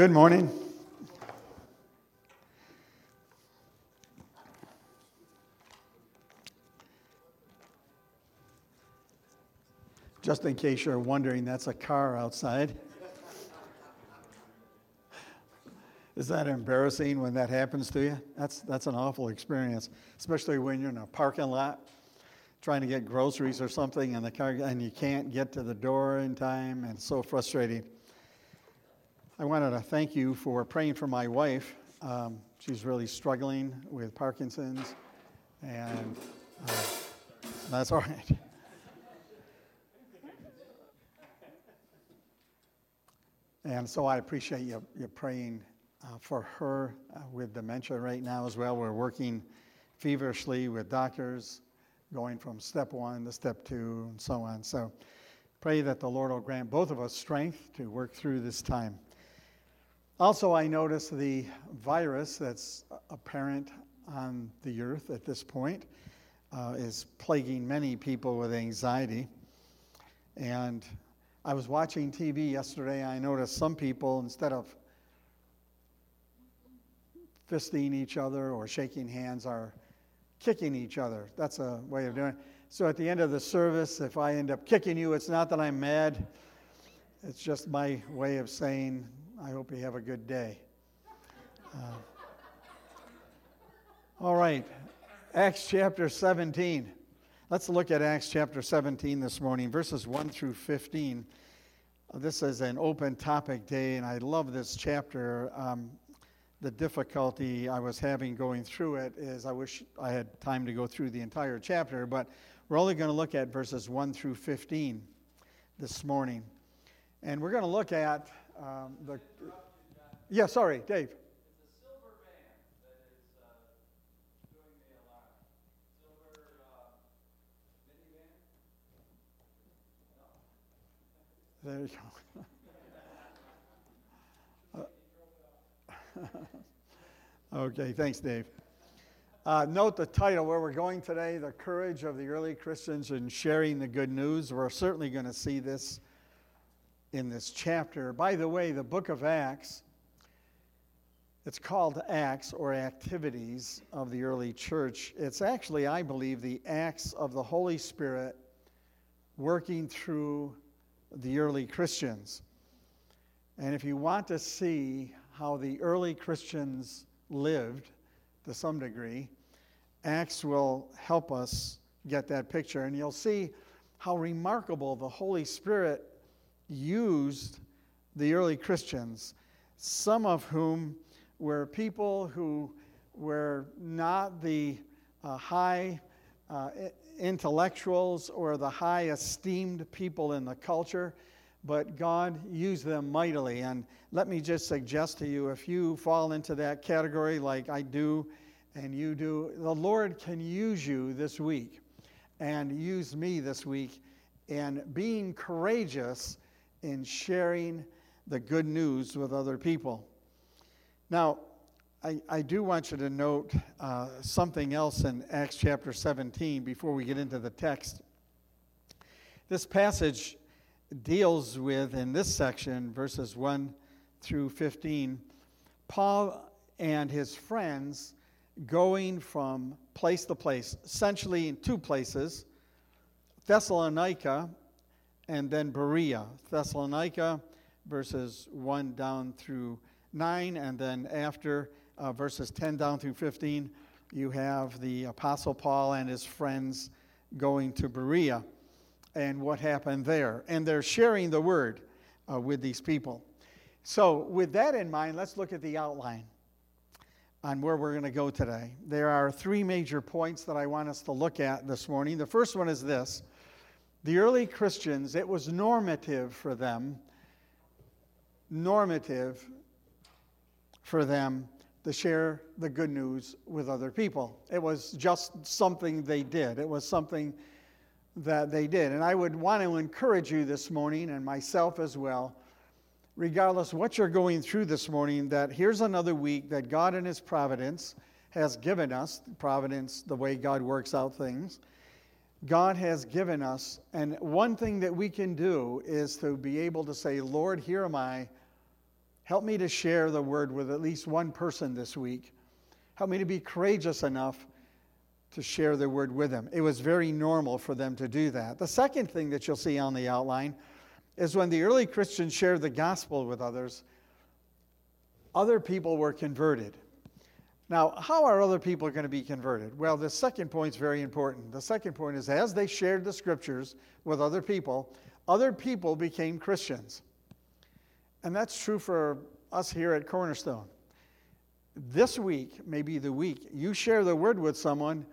Good morning. Just in case you're wondering, that's a car outside. Is that embarrassing when that happens to you? That's, that's an awful experience, especially when you're in a parking lot trying to get groceries or something and the car and you can't get to the door in time and it's so frustrating. I wanted to thank you for praying for my wife. Um, she's really struggling with Parkinson's, and uh, that's all right. And so I appreciate you, you praying uh, for her uh, with dementia right now as well. We're working feverishly with doctors, going from step one to step two, and so on. So pray that the Lord will grant both of us strength to work through this time. Also, I notice the virus that's apparent on the earth at this point uh, is plaguing many people with anxiety. And I was watching TV yesterday. I noticed some people, instead of fisting each other or shaking hands, are kicking each other. That's a way of doing it. So at the end of the service, if I end up kicking you, it's not that I'm mad. It's just my way of saying, I hope you have a good day. Uh, all right, Acts chapter 17. Let's look at Acts chapter 17 this morning, verses 1 through 15. This is an open topic day, and I love this chapter. Um, the difficulty I was having going through it is I wish I had time to go through the entire chapter, but we're only going to look at verses 1 through 15 this morning. And we're going to look at um, the. Yeah, sorry, Dave. There you go. okay, thanks, Dave. Uh, note the title where we're going today The Courage of the Early Christians in Sharing the Good News. We're certainly going to see this in this chapter. By the way, the book of Acts, it's called Acts or Activities of the Early Church. It's actually, I believe, the acts of the Holy Spirit working through the early Christians. And if you want to see how the early Christians lived to some degree, Acts will help us get that picture. And you'll see how remarkable the Holy Spirit used the early Christians, some of whom were people who were not the uh, high uh, intellectuals or the high esteemed people in the culture, but God used them mightily. And let me just suggest to you if you fall into that category like I do and you do, the Lord can use you this week and use me this week in being courageous in sharing the good news with other people. Now, I, I do want you to note uh, something else in Acts chapter 17 before we get into the text. This passage deals with, in this section, verses 1 through 15, Paul and his friends going from place to place, essentially in two places Thessalonica and then Berea. Thessalonica, verses 1 down through 9, and then after uh, verses 10 down through 15, you have the Apostle Paul and his friends going to Berea and what happened there. And they're sharing the word uh, with these people. So, with that in mind, let's look at the outline on where we're going to go today. There are three major points that I want us to look at this morning. The first one is this the early Christians, it was normative for them, normative for them to share the good news with other people. It was just something they did. It was something that they did. And I would want to encourage you this morning, and myself as well, regardless what you're going through this morning, that here's another week that God in His providence has given us. Providence, the way God works out things. God has given us, and one thing that we can do is to be able to say, Lord, here am I. Help me to share the word with at least one person this week. Help me to be courageous enough to share the word with them. It was very normal for them to do that. The second thing that you'll see on the outline is when the early Christians shared the gospel with others, other people were converted. Now, how are other people going to be converted? Well, the second point is very important. The second point is as they shared the scriptures with other people, other people became Christians. And that's true for us here at Cornerstone. This week may be the week you share the word with someone,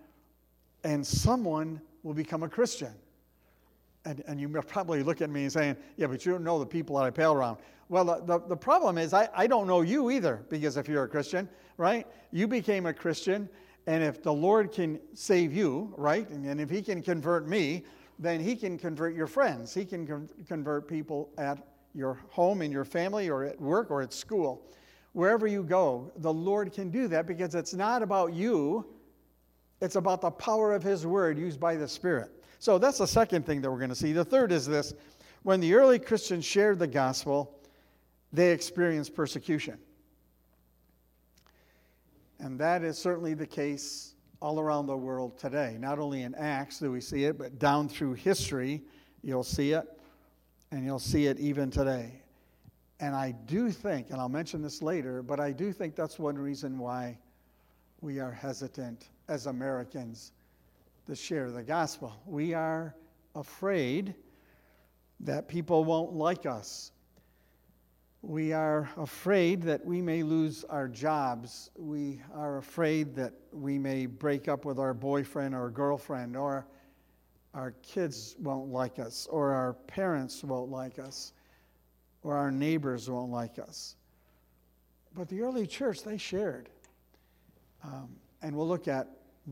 and someone will become a Christian. And, and you probably look at me and saying, Yeah, but you don't know the people that I pal around. Well, the, the, the problem is, I, I don't know you either, because if you're a Christian, right? You became a Christian, and if the Lord can save you, right? And, and if He can convert me, then He can convert your friends. He can con- convert people at your home, in your family, or at work, or at school. Wherever you go, the Lord can do that because it's not about you, it's about the power of His Word used by the Spirit. So that's the second thing that we're going to see. The third is this when the early Christians shared the gospel, they experienced persecution. And that is certainly the case all around the world today. Not only in Acts do we see it, but down through history, you'll see it, and you'll see it even today. And I do think, and I'll mention this later, but I do think that's one reason why we are hesitant as Americans to share the gospel. We are afraid that people won't like us we are afraid that we may lose our jobs. We are afraid that we may break up with our boyfriend or girlfriend, or our kids won't like us, or our parents won't like us, or our neighbors won't like us. But the early church, they shared. Um, and we'll look at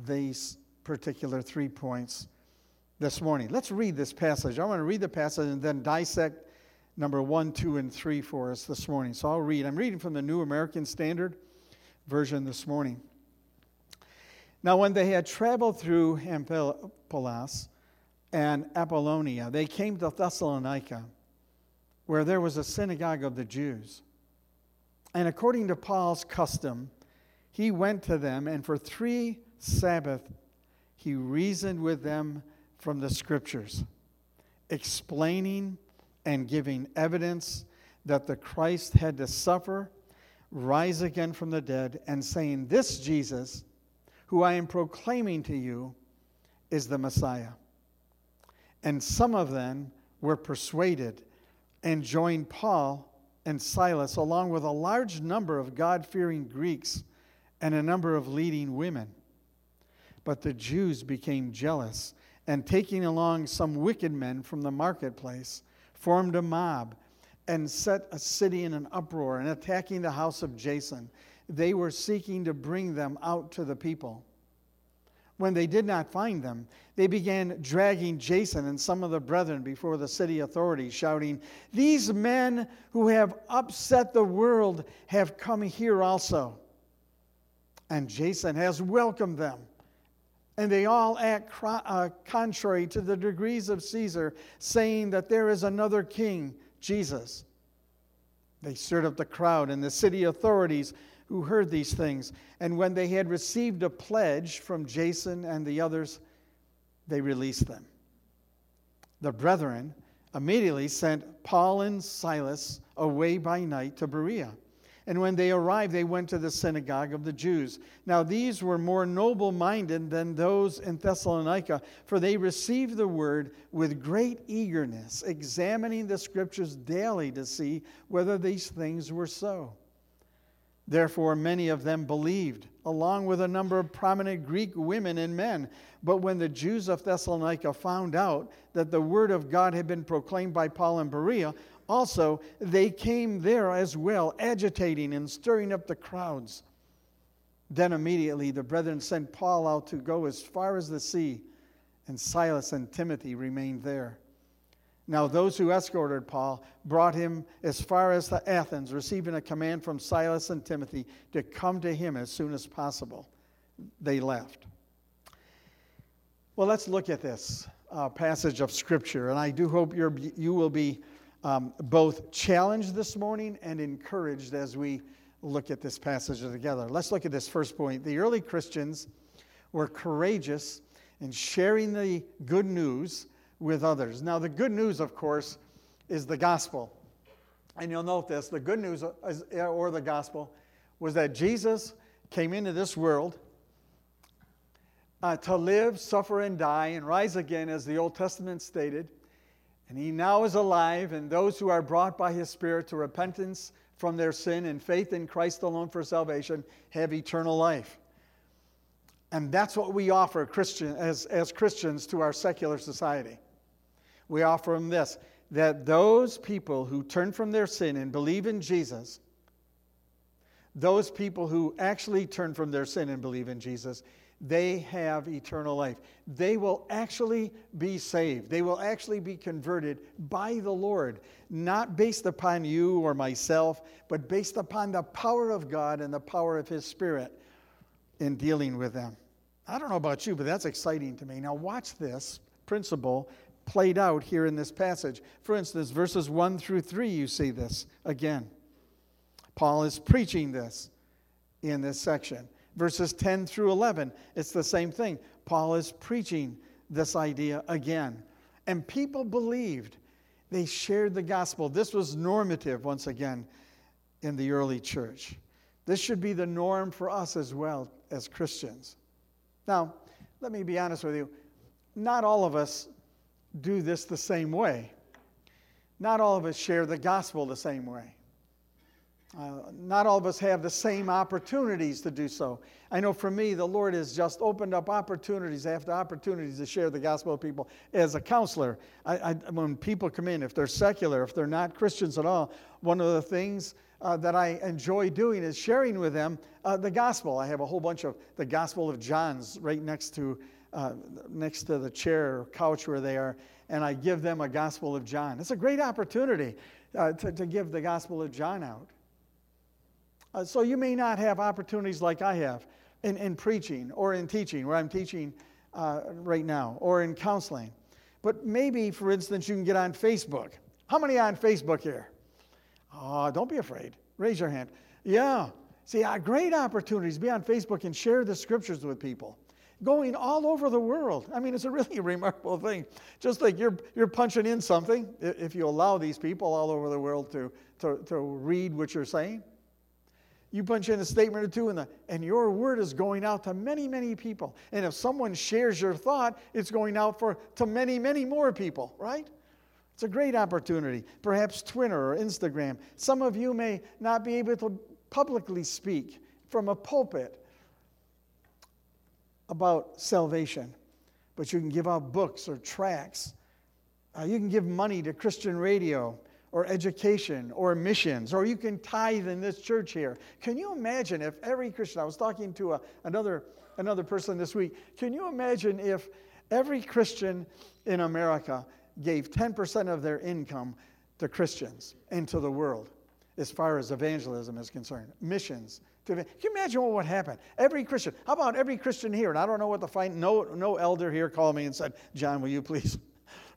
these particular three points this morning. Let's read this passage. I want to read the passage and then dissect number one, two, and three for us this morning. So I'll read. I'm reading from the New American Standard Version this morning. Now, when they had traveled through Amphipolis and Apollonia, they came to Thessalonica, where there was a synagogue of the Jews. And according to Paul's custom, he went to them, and for three Sabbaths he reasoned with them from the scriptures, explaining and giving evidence that the Christ had to suffer, rise again from the dead, and saying, This Jesus, who I am proclaiming to you, is the Messiah. And some of them were persuaded and joined Paul and Silas, along with a large number of God fearing Greeks and a number of leading women. But the Jews became jealous, and taking along some wicked men from the marketplace, formed a mob and set a city in an uproar and attacking the house of Jason. They were seeking to bring them out to the people. When they did not find them, they began dragging Jason and some of the brethren before the city authorities, shouting, These men who have upset the world have come here also. And Jason has welcomed them and they all act uh, contrary to the degrees of Caesar, saying that there is another king, Jesus. They stirred up the crowd and the city authorities who heard these things. And when they had received a pledge from Jason and the others, they released them. The brethren immediately sent Paul and Silas away by night to Berea and when they arrived, they went to the synagogue of the Jews. Now, these were more noble minded than those in Thessalonica, for they received the word with great eagerness, examining the scriptures daily to see whether these things were so. Therefore, many of them believed, along with a number of prominent Greek women and men. But when the Jews of Thessalonica found out that the word of God had been proclaimed by Paul in Berea, also, they came there as well, agitating and stirring up the crowds. Then immediately the brethren sent Paul out to go as far as the sea, and Silas and Timothy remained there. Now, those who escorted Paul brought him as far as to Athens, receiving a command from Silas and Timothy to come to him as soon as possible. They left. Well, let's look at this uh, passage of Scripture, and I do hope you will be um, both challenged this morning and encouraged as we look at this passage together. Let's look at this first point. The early Christians were courageous in sharing the good news with others. Now, the good news, of course, is the gospel. And you'll note this the good news, or the gospel, was that Jesus came into this world uh, to live, suffer, and die, and rise again, as the Old Testament stated. And he now is alive, and those who are brought by his Spirit to repentance from their sin and faith in Christ alone for salvation have eternal life. And that's what we offer Christian, as, as Christians to our secular society. We offer them this that those people who turn from their sin and believe in Jesus, those people who actually turn from their sin and believe in Jesus, they have eternal life. They will actually be saved. They will actually be converted by the Lord, not based upon you or myself, but based upon the power of God and the power of His Spirit in dealing with them. I don't know about you, but that's exciting to me. Now, watch this principle played out here in this passage. For instance, verses 1 through 3, you see this again. Paul is preaching this in this section. Verses 10 through 11, it's the same thing. Paul is preaching this idea again. And people believed. They shared the gospel. This was normative, once again, in the early church. This should be the norm for us as well as Christians. Now, let me be honest with you. Not all of us do this the same way. Not all of us share the gospel the same way. Uh, not all of us have the same opportunities to do so. I know for me, the Lord has just opened up opportunities after opportunities to share the gospel with people. As a counselor, I, I, when people come in, if they're secular, if they're not Christians at all, one of the things uh, that I enjoy doing is sharing with them uh, the gospel. I have a whole bunch of the Gospel of John's right next to uh, next to the chair or couch where they are, and I give them a Gospel of John. It's a great opportunity uh, to, to give the Gospel of John out. Uh, so you may not have opportunities like I have in, in preaching or in teaching, where I'm teaching uh, right now, or in counseling. But maybe, for instance, you can get on Facebook. How many on Facebook here? Oh, don't be afraid. Raise your hand. Yeah. See, uh, great opportunities. Be on Facebook and share the scriptures with people. Going all over the world. I mean, it's a really remarkable thing. Just like you're, you're punching in something, if you allow these people all over the world to, to, to read what you're saying you punch in a statement or two, and, the, and your word is going out to many, many people. And if someone shares your thought, it's going out for, to many, many more people, right? It's a great opportunity. Perhaps Twitter or Instagram. Some of you may not be able to publicly speak from a pulpit about salvation, but you can give out books or tracts. Uh, you can give money to Christian radio or education or missions, or you can tithe in this church here. Can you imagine if every Christian, I was talking to a, another, another person this week, can you imagine if every Christian in America gave 10% of their income to Christians and to the world as far as evangelism is concerned, missions? Can you imagine what would happen? Every Christian, how about every Christian here? And I don't know what the find, no, no elder here called me and said, John, will you please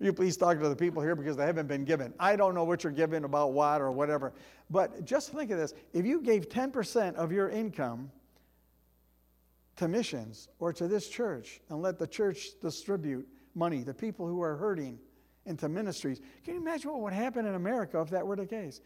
you please talk to the people here because they haven't been given. I don't know what you're giving about what or whatever. But just think of this if you gave 10% of your income to missions or to this church and let the church distribute money to people who are hurting into ministries, can you imagine what would happen in America if that were the case?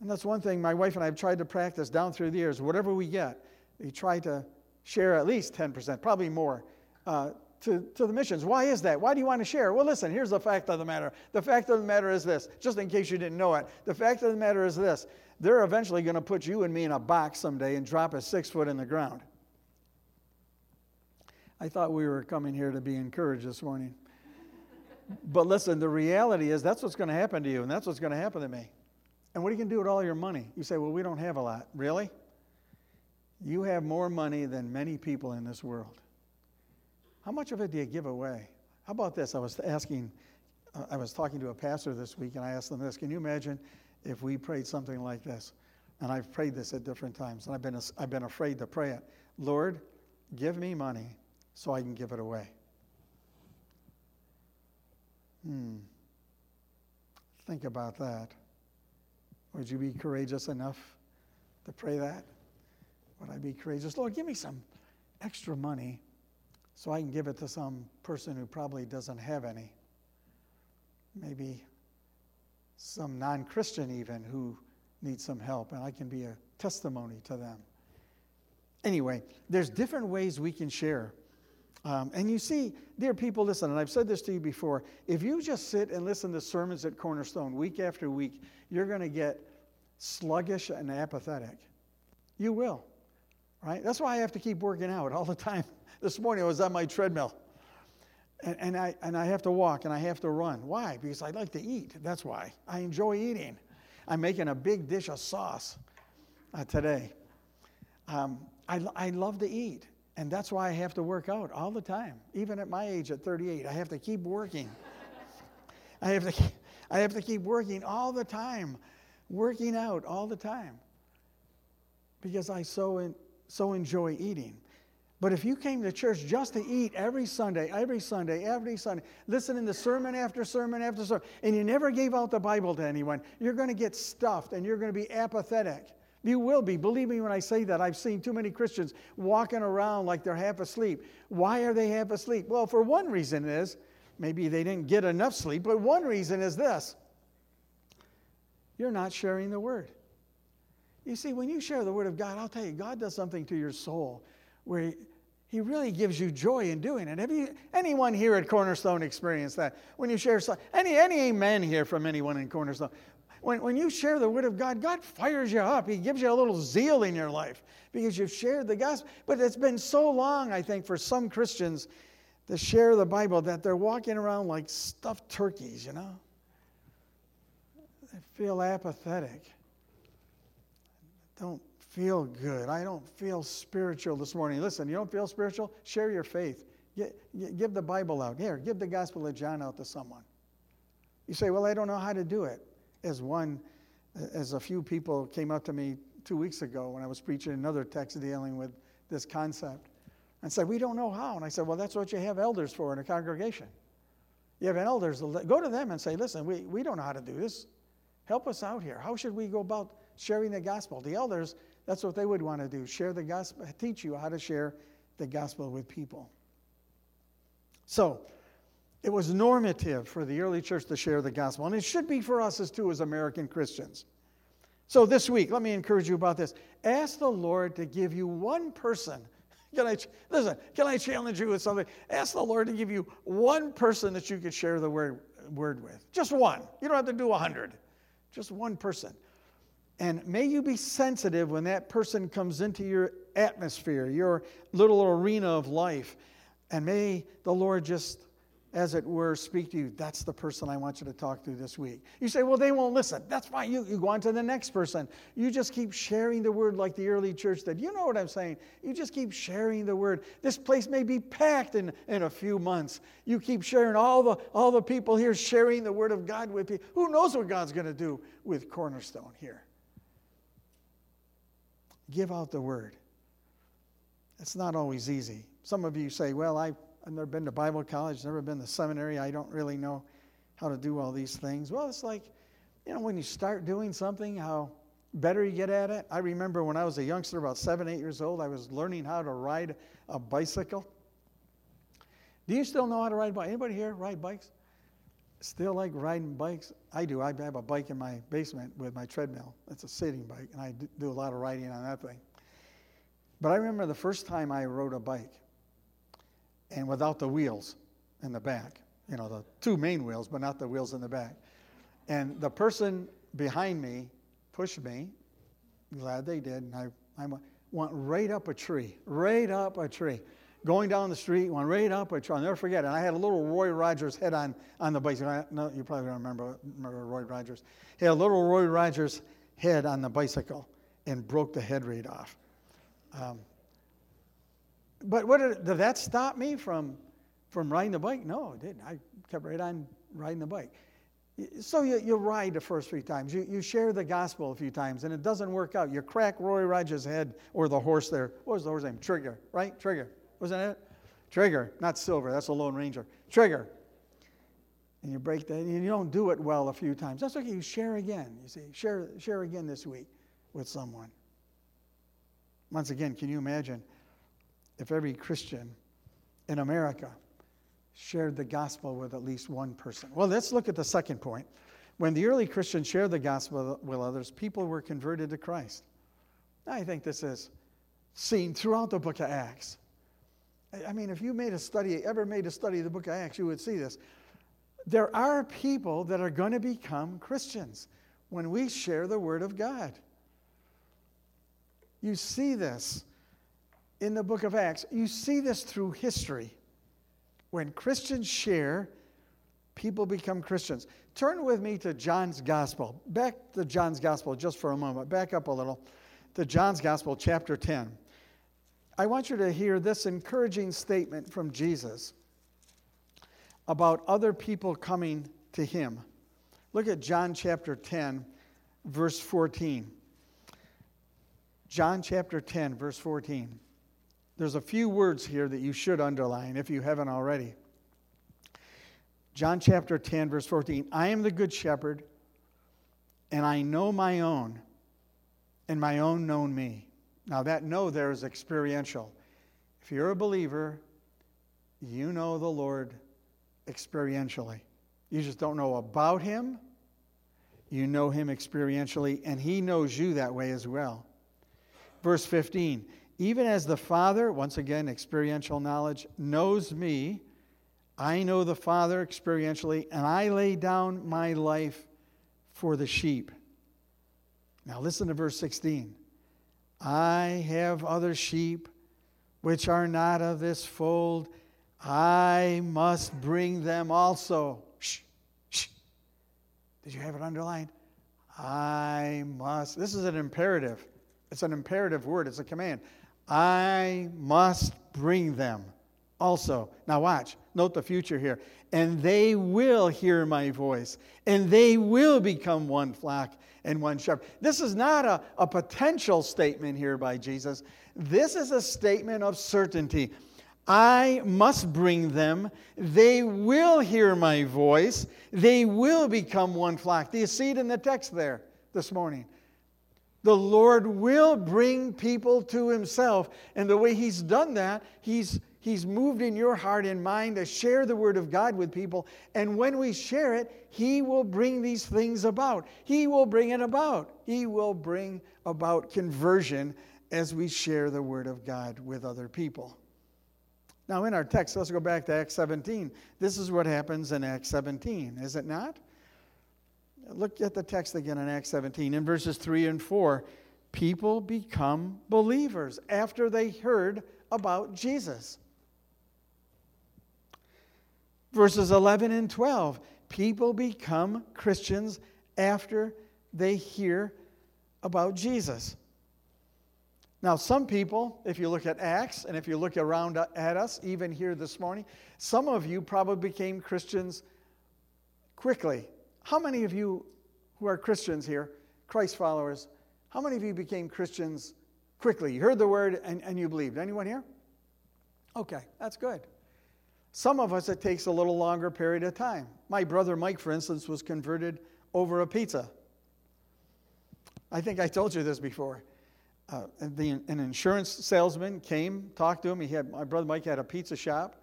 And that's one thing my wife and I have tried to practice down through the years. Whatever we get, we try to share at least 10%, probably more, uh, to, to the missions. Why is that? Why do you want to share? Well, listen, here's the fact of the matter. The fact of the matter is this, just in case you didn't know it. The fact of the matter is this they're eventually going to put you and me in a box someday and drop us six foot in the ground. I thought we were coming here to be encouraged this morning. but listen, the reality is that's what's going to happen to you, and that's what's going to happen to me. And what are you going to do with all your money? You say, well, we don't have a lot. Really? You have more money than many people in this world. How much of it do you give away? How about this? I was asking, uh, I was talking to a pastor this week, and I asked them this Can you imagine if we prayed something like this? And I've prayed this at different times, and I've been, I've been afraid to pray it. Lord, give me money so I can give it away. Hmm. Think about that. Would you be courageous enough to pray that? Would I be courageous? Lord, give me some extra money so I can give it to some person who probably doesn't have any. Maybe some non Christian, even, who needs some help, and I can be a testimony to them. Anyway, there's different ways we can share. Um, and you see, dear people, listen, and I've said this to you before if you just sit and listen to sermons at Cornerstone week after week, you're going to get sluggish and apathetic. You will, right? That's why I have to keep working out all the time. This morning I was on my treadmill. And, and, I, and I have to walk and I have to run. Why? Because I like to eat. That's why. I enjoy eating. I'm making a big dish of sauce uh, today. Um, I, I love to eat. And that's why I have to work out all the time. Even at my age, at 38, I have to keep working. I, have to, I have to keep working all the time, working out all the time. Because I so, in, so enjoy eating. But if you came to church just to eat every Sunday, every Sunday, every Sunday, listening to sermon after sermon after sermon, and you never gave out the Bible to anyone, you're going to get stuffed and you're going to be apathetic. You will be. Believe me when I say that. I've seen too many Christians walking around like they're half asleep. Why are they half asleep? Well, for one reason is maybe they didn't get enough sleep, but one reason is this you're not sharing the word. You see, when you share the word of God, I'll tell you, God does something to your soul where he, he really gives you joy in doing it. Have you anyone here at Cornerstone experienced that? When you share any any amen here from anyone in Cornerstone. When, when you share the Word of God, God fires you up. He gives you a little zeal in your life because you've shared the gospel. But it's been so long, I think, for some Christians to share the Bible that they're walking around like stuffed turkeys, you know? They feel apathetic. Don't feel good. I don't feel spiritual this morning. Listen, you don't feel spiritual? Share your faith. Give the Bible out. Here, give the Gospel of John out to someone. You say, Well, I don't know how to do it as one, as a few people came up to me two weeks ago when I was preaching another text dealing with this concept and said, We don't know how. And I said, Well, that's what you have elders for in a congregation. You have elders, go to them and say, Listen, we, we don't know how to do this. Help us out here. How should we go about sharing the gospel? The elders, that's what they would want to do share the gospel, teach you how to share the gospel with people. So, it was normative for the early church to share the gospel, and it should be for us as too as American Christians. So this week, let me encourage you about this. Ask the Lord to give you one person. Can I listen? Can I challenge you with something? Ask the Lord to give you one person that you could share the word, word with. Just one. You don't have to do a hundred. Just one person. And may you be sensitive when that person comes into your atmosphere, your little arena of life. And may the Lord just as it were, speak to you. That's the person I want you to talk to this week. You say, well, they won't listen. That's fine. You, you go on to the next person. You just keep sharing the word like the early church did. You know what I'm saying? You just keep sharing the word. This place may be packed in, in a few months. You keep sharing all the, all the people here sharing the word of God with you. Who knows what God's going to do with Cornerstone here? Give out the word. It's not always easy. Some of you say, well, I've never been to Bible college, never been to seminary. I don't really know how to do all these things. Well, it's like, you know, when you start doing something, how better you get at it. I remember when I was a youngster, about seven, eight years old, I was learning how to ride a bicycle. Do you still know how to ride bike? Anybody here ride bikes? Still like riding bikes? I do. I have a bike in my basement with my treadmill. It's a sitting bike, and I do a lot of riding on that thing. But I remember the first time I rode a bike and without the wheels in the back. You know, the two main wheels, but not the wheels in the back. And the person behind me pushed me. Glad they did. And I, I went right up a tree, right up a tree. Going down the street, went right up tree. I'll never forget. And I had a little Roy Rogers head on, on the bicycle. No, you probably don't remember, remember Roy Rogers. He had a little Roy Rogers head on the bicycle and broke the head right off. Um, but what did, did that stop me from, from riding the bike? No, it didn't. I kept right on riding the bike. So you, you ride the first three times. You, you share the gospel a few times, and it doesn't work out. You crack Roy Rogers' head, or the horse there. What was the horse name? Trigger, right? Trigger. Wasn't it? Trigger, not Silver. That's a Lone Ranger. Trigger. and you break that, and you don't do it well a few times. That's okay. You share again. You see, share, share again this week with someone. Once again, can you imagine if every Christian in America shared the gospel with at least one person? Well, let's look at the second point. When the early Christians shared the gospel with others, people were converted to Christ. I think this is seen throughout the book of Acts. I mean, if you made a study, ever made a study of the book of Acts, you would see this. There are people that are going to become Christians when we share the Word of God. You see this in the book of Acts. You see this through history. When Christians share, people become Christians. Turn with me to John's Gospel. Back to John's Gospel just for a moment. Back up a little to John's Gospel, chapter 10. I want you to hear this encouraging statement from Jesus about other people coming to him. Look at John chapter 10, verse 14. John chapter 10, verse 14. There's a few words here that you should underline if you haven't already. John chapter 10, verse 14. I am the good shepherd, and I know my own, and my own know me. Now, that know there is experiential. If you're a believer, you know the Lord experientially. You just don't know about Him, you know Him experientially, and He knows you that way as well. Verse 15 Even as the Father, once again, experiential knowledge, knows me, I know the Father experientially, and I lay down my life for the sheep. Now, listen to verse 16. I have other sheep which are not of this fold. I must bring them also. Shh, shh. Did you have it underlined? I must. This is an imperative. It's an imperative word, it's a command. I must bring them also. Now, watch. Note the future here. And they will hear my voice, and they will become one flock and one shepherd. This is not a, a potential statement here by Jesus. This is a statement of certainty. I must bring them. They will hear my voice. They will become one flock. Do you see it in the text there this morning? The Lord will bring people to himself. And the way he's done that, he's He's moved in your heart and mind to share the Word of God with people. And when we share it, He will bring these things about. He will bring it about. He will bring about conversion as we share the Word of God with other people. Now, in our text, let's go back to Acts 17. This is what happens in Acts 17, is it not? Look at the text again in Acts 17. In verses 3 and 4, people become believers after they heard about Jesus verses 11 and 12. People become Christians after they hear about Jesus. Now, some people, if you look at Acts and if you look around at us, even here this morning, some of you probably became Christians quickly. How many of you who are Christians here, Christ followers, how many of you became Christians quickly? You heard the word and, and you believed. Anyone here? Okay, that's good. Some of us, it takes a little longer period of time. My brother Mike, for instance, was converted over a pizza. I think I told you this before. Uh, the, an insurance salesman came, talked to him. He had my brother Mike had a pizza shop,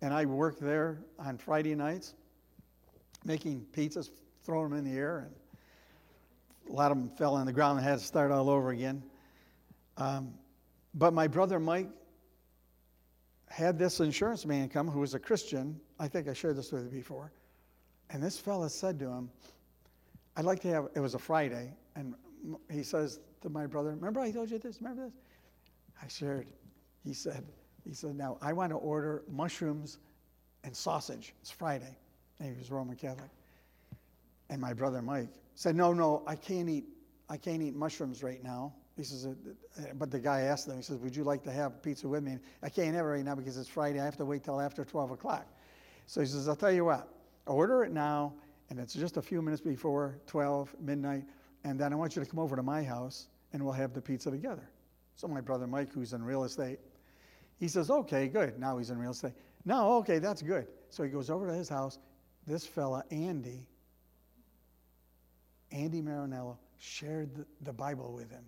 and I worked there on Friday nights, making pizzas, throwing them in the air, and a lot of them fell on the ground and had to start all over again. Um, but my brother Mike had this insurance man come who was a Christian. I think I shared this with you before. And this fella said to him, I'd like to have, it was a Friday, and he says to my brother, Remember I told you this? Remember this? I shared. He said, he said, Now I want to order mushrooms and sausage. It's Friday. And he was Roman Catholic. And my brother Mike said, No, no, I can't eat, I can't eat mushrooms right now. He says, uh, uh, but the guy asked them, he says, would you like to have pizza with me? I can't have it right now because it's Friday. I have to wait till after 12 o'clock. So he says, I'll tell you what, order it now, and it's just a few minutes before 12, midnight, and then I want you to come over to my house, and we'll have the pizza together. So my brother Mike, who's in real estate, he says, okay, good. Now he's in real estate. No, okay, that's good. So he goes over to his house, this fella, Andy, Andy Marinello, shared the, the Bible with him.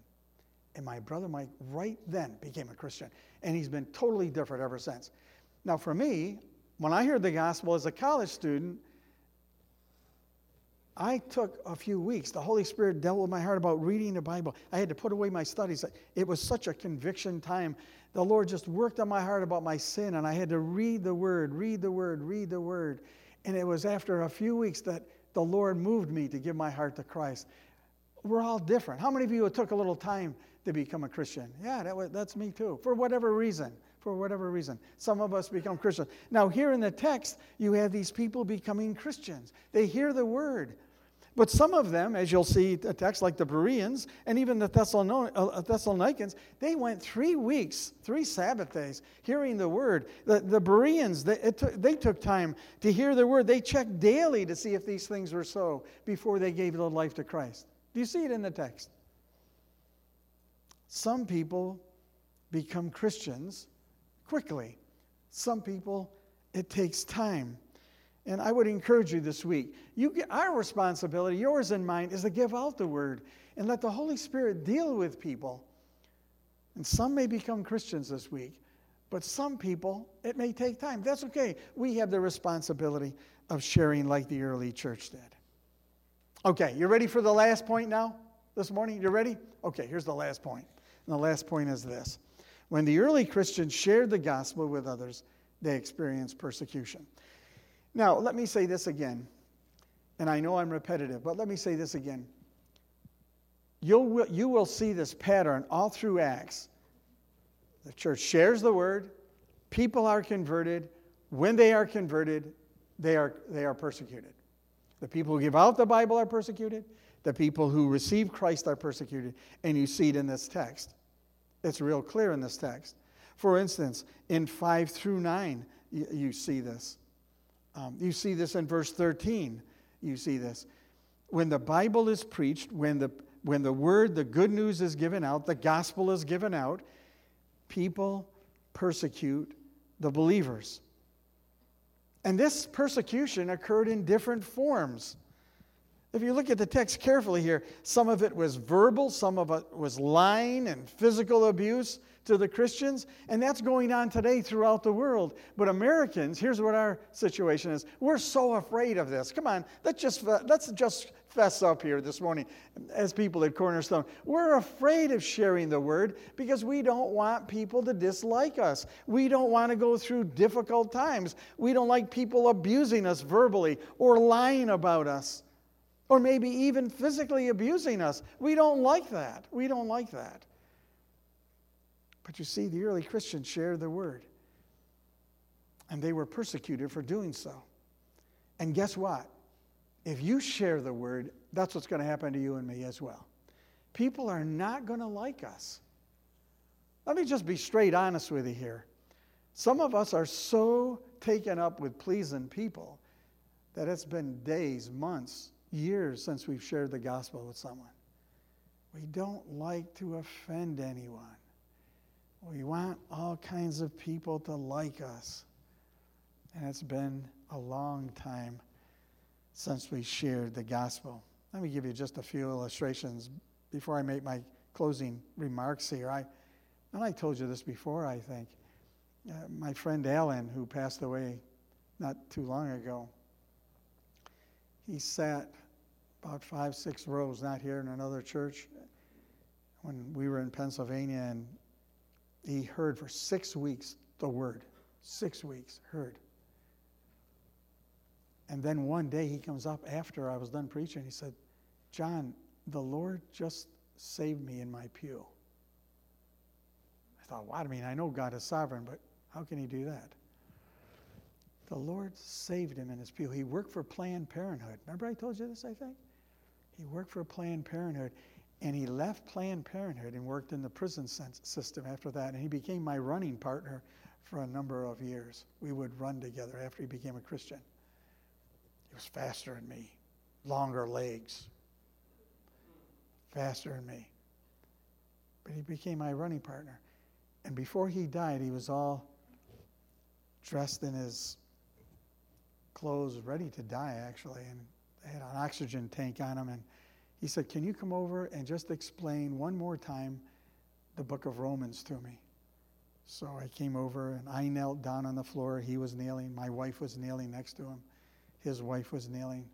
And my brother Mike, right then, became a Christian. And he's been totally different ever since. Now, for me, when I heard the gospel as a college student, I took a few weeks. The Holy Spirit dealt with my heart about reading the Bible. I had to put away my studies. It was such a conviction time. The Lord just worked on my heart about my sin, and I had to read the Word, read the Word, read the Word. And it was after a few weeks that the Lord moved me to give my heart to Christ. We're all different. How many of you it took a little time to become a Christian? Yeah, that that's me too, for whatever reason. For whatever reason. Some of us become Christians. Now, here in the text, you have these people becoming Christians. They hear the word. But some of them, as you'll see a text like the Bereans and even the uh, Thessalonians, they went three weeks, three Sabbath days, hearing the word. The, the Bereans, they, they took time to hear the word. They checked daily to see if these things were so before they gave their life to Christ. Do you see it in the text? Some people become Christians quickly, some people, it takes time. And I would encourage you this week. You our responsibility, yours and mine, is to give out the word and let the Holy Spirit deal with people. And some may become Christians this week, but some people, it may take time. That's okay. We have the responsibility of sharing like the early church did. Okay, you ready for the last point now this morning? You ready? Okay, here's the last point. And the last point is this When the early Christians shared the gospel with others, they experienced persecution. Now, let me say this again, and I know I'm repetitive, but let me say this again. You'll, you will see this pattern all through Acts. The church shares the word, people are converted. When they are converted, they are, they are persecuted. The people who give out the Bible are persecuted, the people who receive Christ are persecuted, and you see it in this text. It's real clear in this text. For instance, in 5 through 9, you, you see this. Um, you see this in verse 13. You see this. When the Bible is preached, when the, when the word, the good news is given out, the gospel is given out, people persecute the believers. And this persecution occurred in different forms. If you look at the text carefully here, some of it was verbal, some of it was lying and physical abuse to the Christians, and that's going on today throughout the world. But Americans, here's what our situation is. We're so afraid of this. Come on, let's just let's just fess up here this morning as people at Cornerstone. We're afraid of sharing the word because we don't want people to dislike us. We don't want to go through difficult times. We don't like people abusing us verbally or lying about us or maybe even physically abusing us. We don't like that. We don't like that. But you see, the early Christians shared the word, and they were persecuted for doing so. And guess what? If you share the word, that's what's going to happen to you and me as well. People are not going to like us. Let me just be straight honest with you here. Some of us are so taken up with pleasing people that it's been days, months, years since we've shared the gospel with someone. We don't like to offend anyone. We want all kinds of people to like us. And it's been a long time since we shared the gospel. Let me give you just a few illustrations before I make my closing remarks here. I, and I told you this before, I think. Uh, my friend Alan, who passed away not too long ago, he sat about five, six rows, not here in another church, when we were in Pennsylvania, and he heard for six weeks the word. Six weeks, heard. And then one day he comes up after I was done preaching. He said, John, the Lord just saved me in my pew. I thought, "What? I mean, I know God is sovereign, but how can he do that? The Lord saved him in his pew. He worked for Planned Parenthood. Remember I told you this, I think? He worked for Planned Parenthood. And he left Planned Parenthood and worked in the prison system after that. And he became my running partner for a number of years. We would run together after he became a Christian. He was faster than me, longer legs, faster than me. But he became my running partner. And before he died, he was all dressed in his clothes, ready to die actually, and had an oxygen tank on him. And he said, Can you come over and just explain one more time the book of Romans to me? So I came over and I knelt down on the floor. He was kneeling. My wife was kneeling next to him. His wife was kneeling.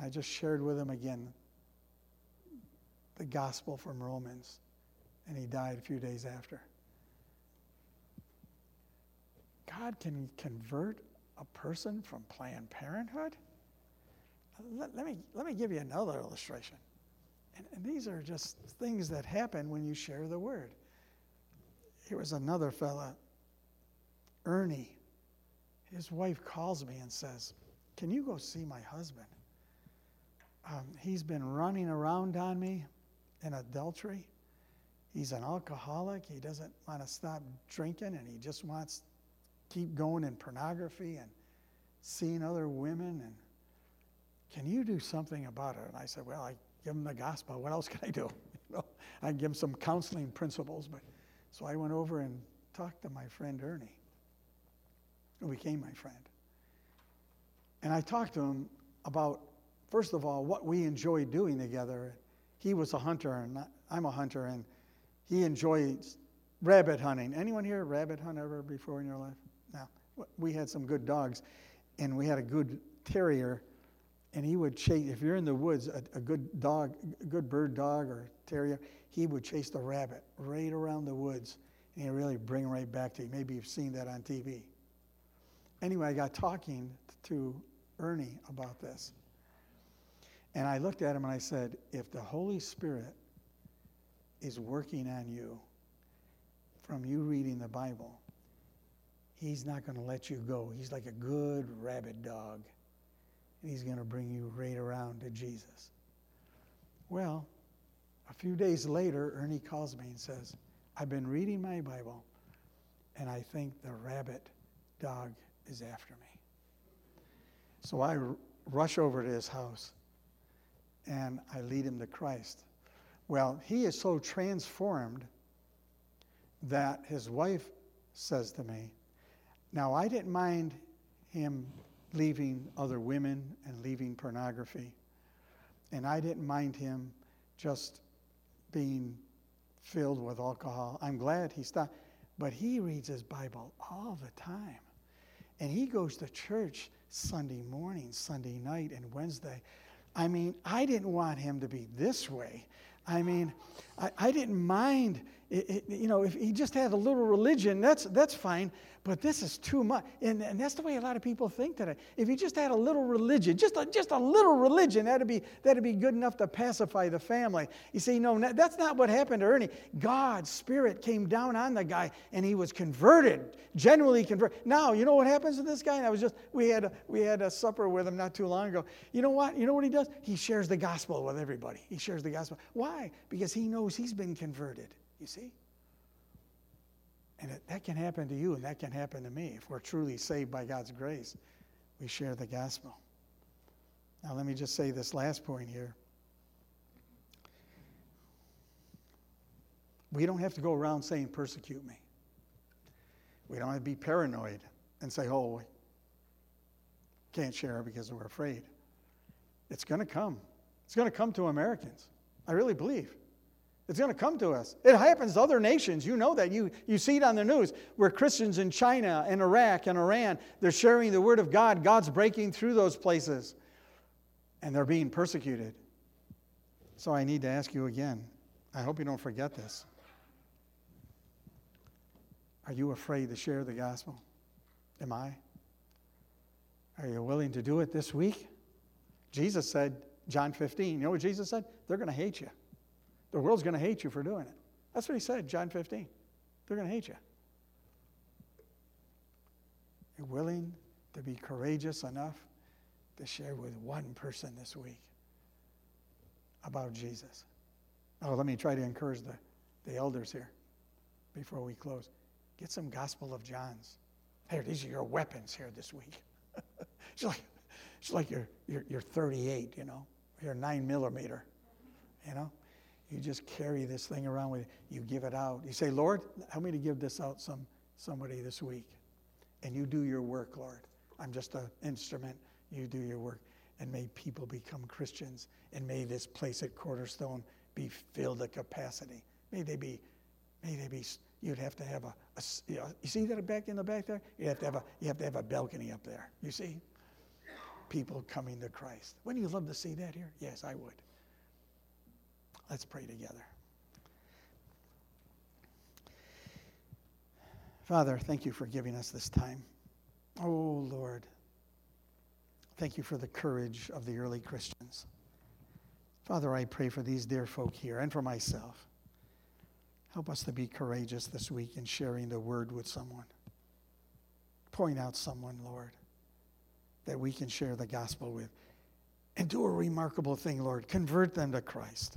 I just shared with him again the gospel from Romans. And he died a few days after. God can convert a person from Planned Parenthood? Let, let, me, let me give you another illustration. And, and these are just things that happen when you share the word. Here was another fella, Ernie. His wife calls me and says, Can you go see my husband? Um, he's been running around on me in adultery. He's an alcoholic. He doesn't want to stop drinking and he just wants to keep going in pornography and seeing other women. And can you do something about it? And I said, Well, I give him the gospel. What else can I do? You know, I give him some counseling principles. But so I went over and talked to my friend Ernie, who became my friend. And I talked to him about, first of all, what we enjoy doing together. He was a hunter, and I'm a hunter, and he enjoys rabbit hunting. Anyone here rabbit hunt ever before in your life? No. We had some good dogs, and we had a good terrier and he would chase, if you're in the woods, a, a, good dog, a good bird dog or terrier, he would chase the rabbit right around the woods and he'd really bring right back to you. Maybe you've seen that on TV. Anyway, I got talking to Ernie about this. And I looked at him and I said, if the Holy Spirit is working on you from you reading the Bible, he's not going to let you go. He's like a good rabid dog and he's going to bring you right around to Jesus. Well, a few days later, Ernie calls me and says, I've been reading my Bible, and I think the rabbit dog is after me. So I r- rush over to his house and I lead him to Christ. Well, he is so transformed that his wife says to me, Now, I didn't mind him leaving other women and leaving pornography. And I didn't mind him just being filled with alcohol. I'm glad he stopped. But he reads his Bible all the time. And he goes to church Sunday morning, Sunday night, and Wednesday. I mean, I didn't want him to be this way. I mean, I, I didn't mind, it, it, you know, if he just had a little religion, that's, that's fine. But this is too much. And, and that's the way a lot of people think today. If you just had a little religion, just a, just a little religion, that'd be, that'd be good enough to pacify the family. You see, no, that's not what happened to Ernie. God's Spirit came down on the guy and he was converted, genuinely converted. Now, you know what happens to this guy? And I was just, we had, a, we had a supper with him not too long ago. You know what? You know what he does? He shares the gospel with everybody. He shares the gospel. Why? Because he knows he's been converted. You see? And that can happen to you, and that can happen to me. If we're truly saved by God's grace, we share the gospel. Now, let me just say this last point here. We don't have to go around saying, persecute me. We don't have to be paranoid and say, oh, can't share because we're afraid. It's going to come. It's going to come to Americans. I really believe. It's going to come to us. It happens to other nations. You know that. You, you see it on the news where Christians in China and Iraq and Iran, they're sharing the word of God. God's breaking through those places and they're being persecuted. So I need to ask you again. I hope you don't forget this. Are you afraid to share the gospel? Am I? Are you willing to do it this week? Jesus said, John 15, you know what Jesus said? They're going to hate you. The world's going to hate you for doing it. That's what he said, John 15. They're going to hate you. You're willing to be courageous enough to share with one person this week about Jesus. Oh, let me try to encourage the, the elders here before we close. Get some Gospel of John's. Here, these are your weapons here this week. it's like, it's like you're, you're, you're 38, you know, you're 9 millimeter, you know. You just carry this thing around with you. You give it out. You say, Lord, help me to give this out some somebody this week. And you do your work, Lord. I'm just an instrument. You do your work. And may people become Christians. And may this place at Cornerstone be filled to capacity. May they be, may they be, you'd have to have a, a you, know, you see that back in the back there? You have to have a, you have to have a balcony up there. You see? People coming to Christ. Wouldn't you love to see that here? Yes, I would. Let's pray together. Father, thank you for giving us this time. Oh, Lord, thank you for the courage of the early Christians. Father, I pray for these dear folk here and for myself. Help us to be courageous this week in sharing the word with someone. Point out someone, Lord, that we can share the gospel with. And do a remarkable thing, Lord. Convert them to Christ.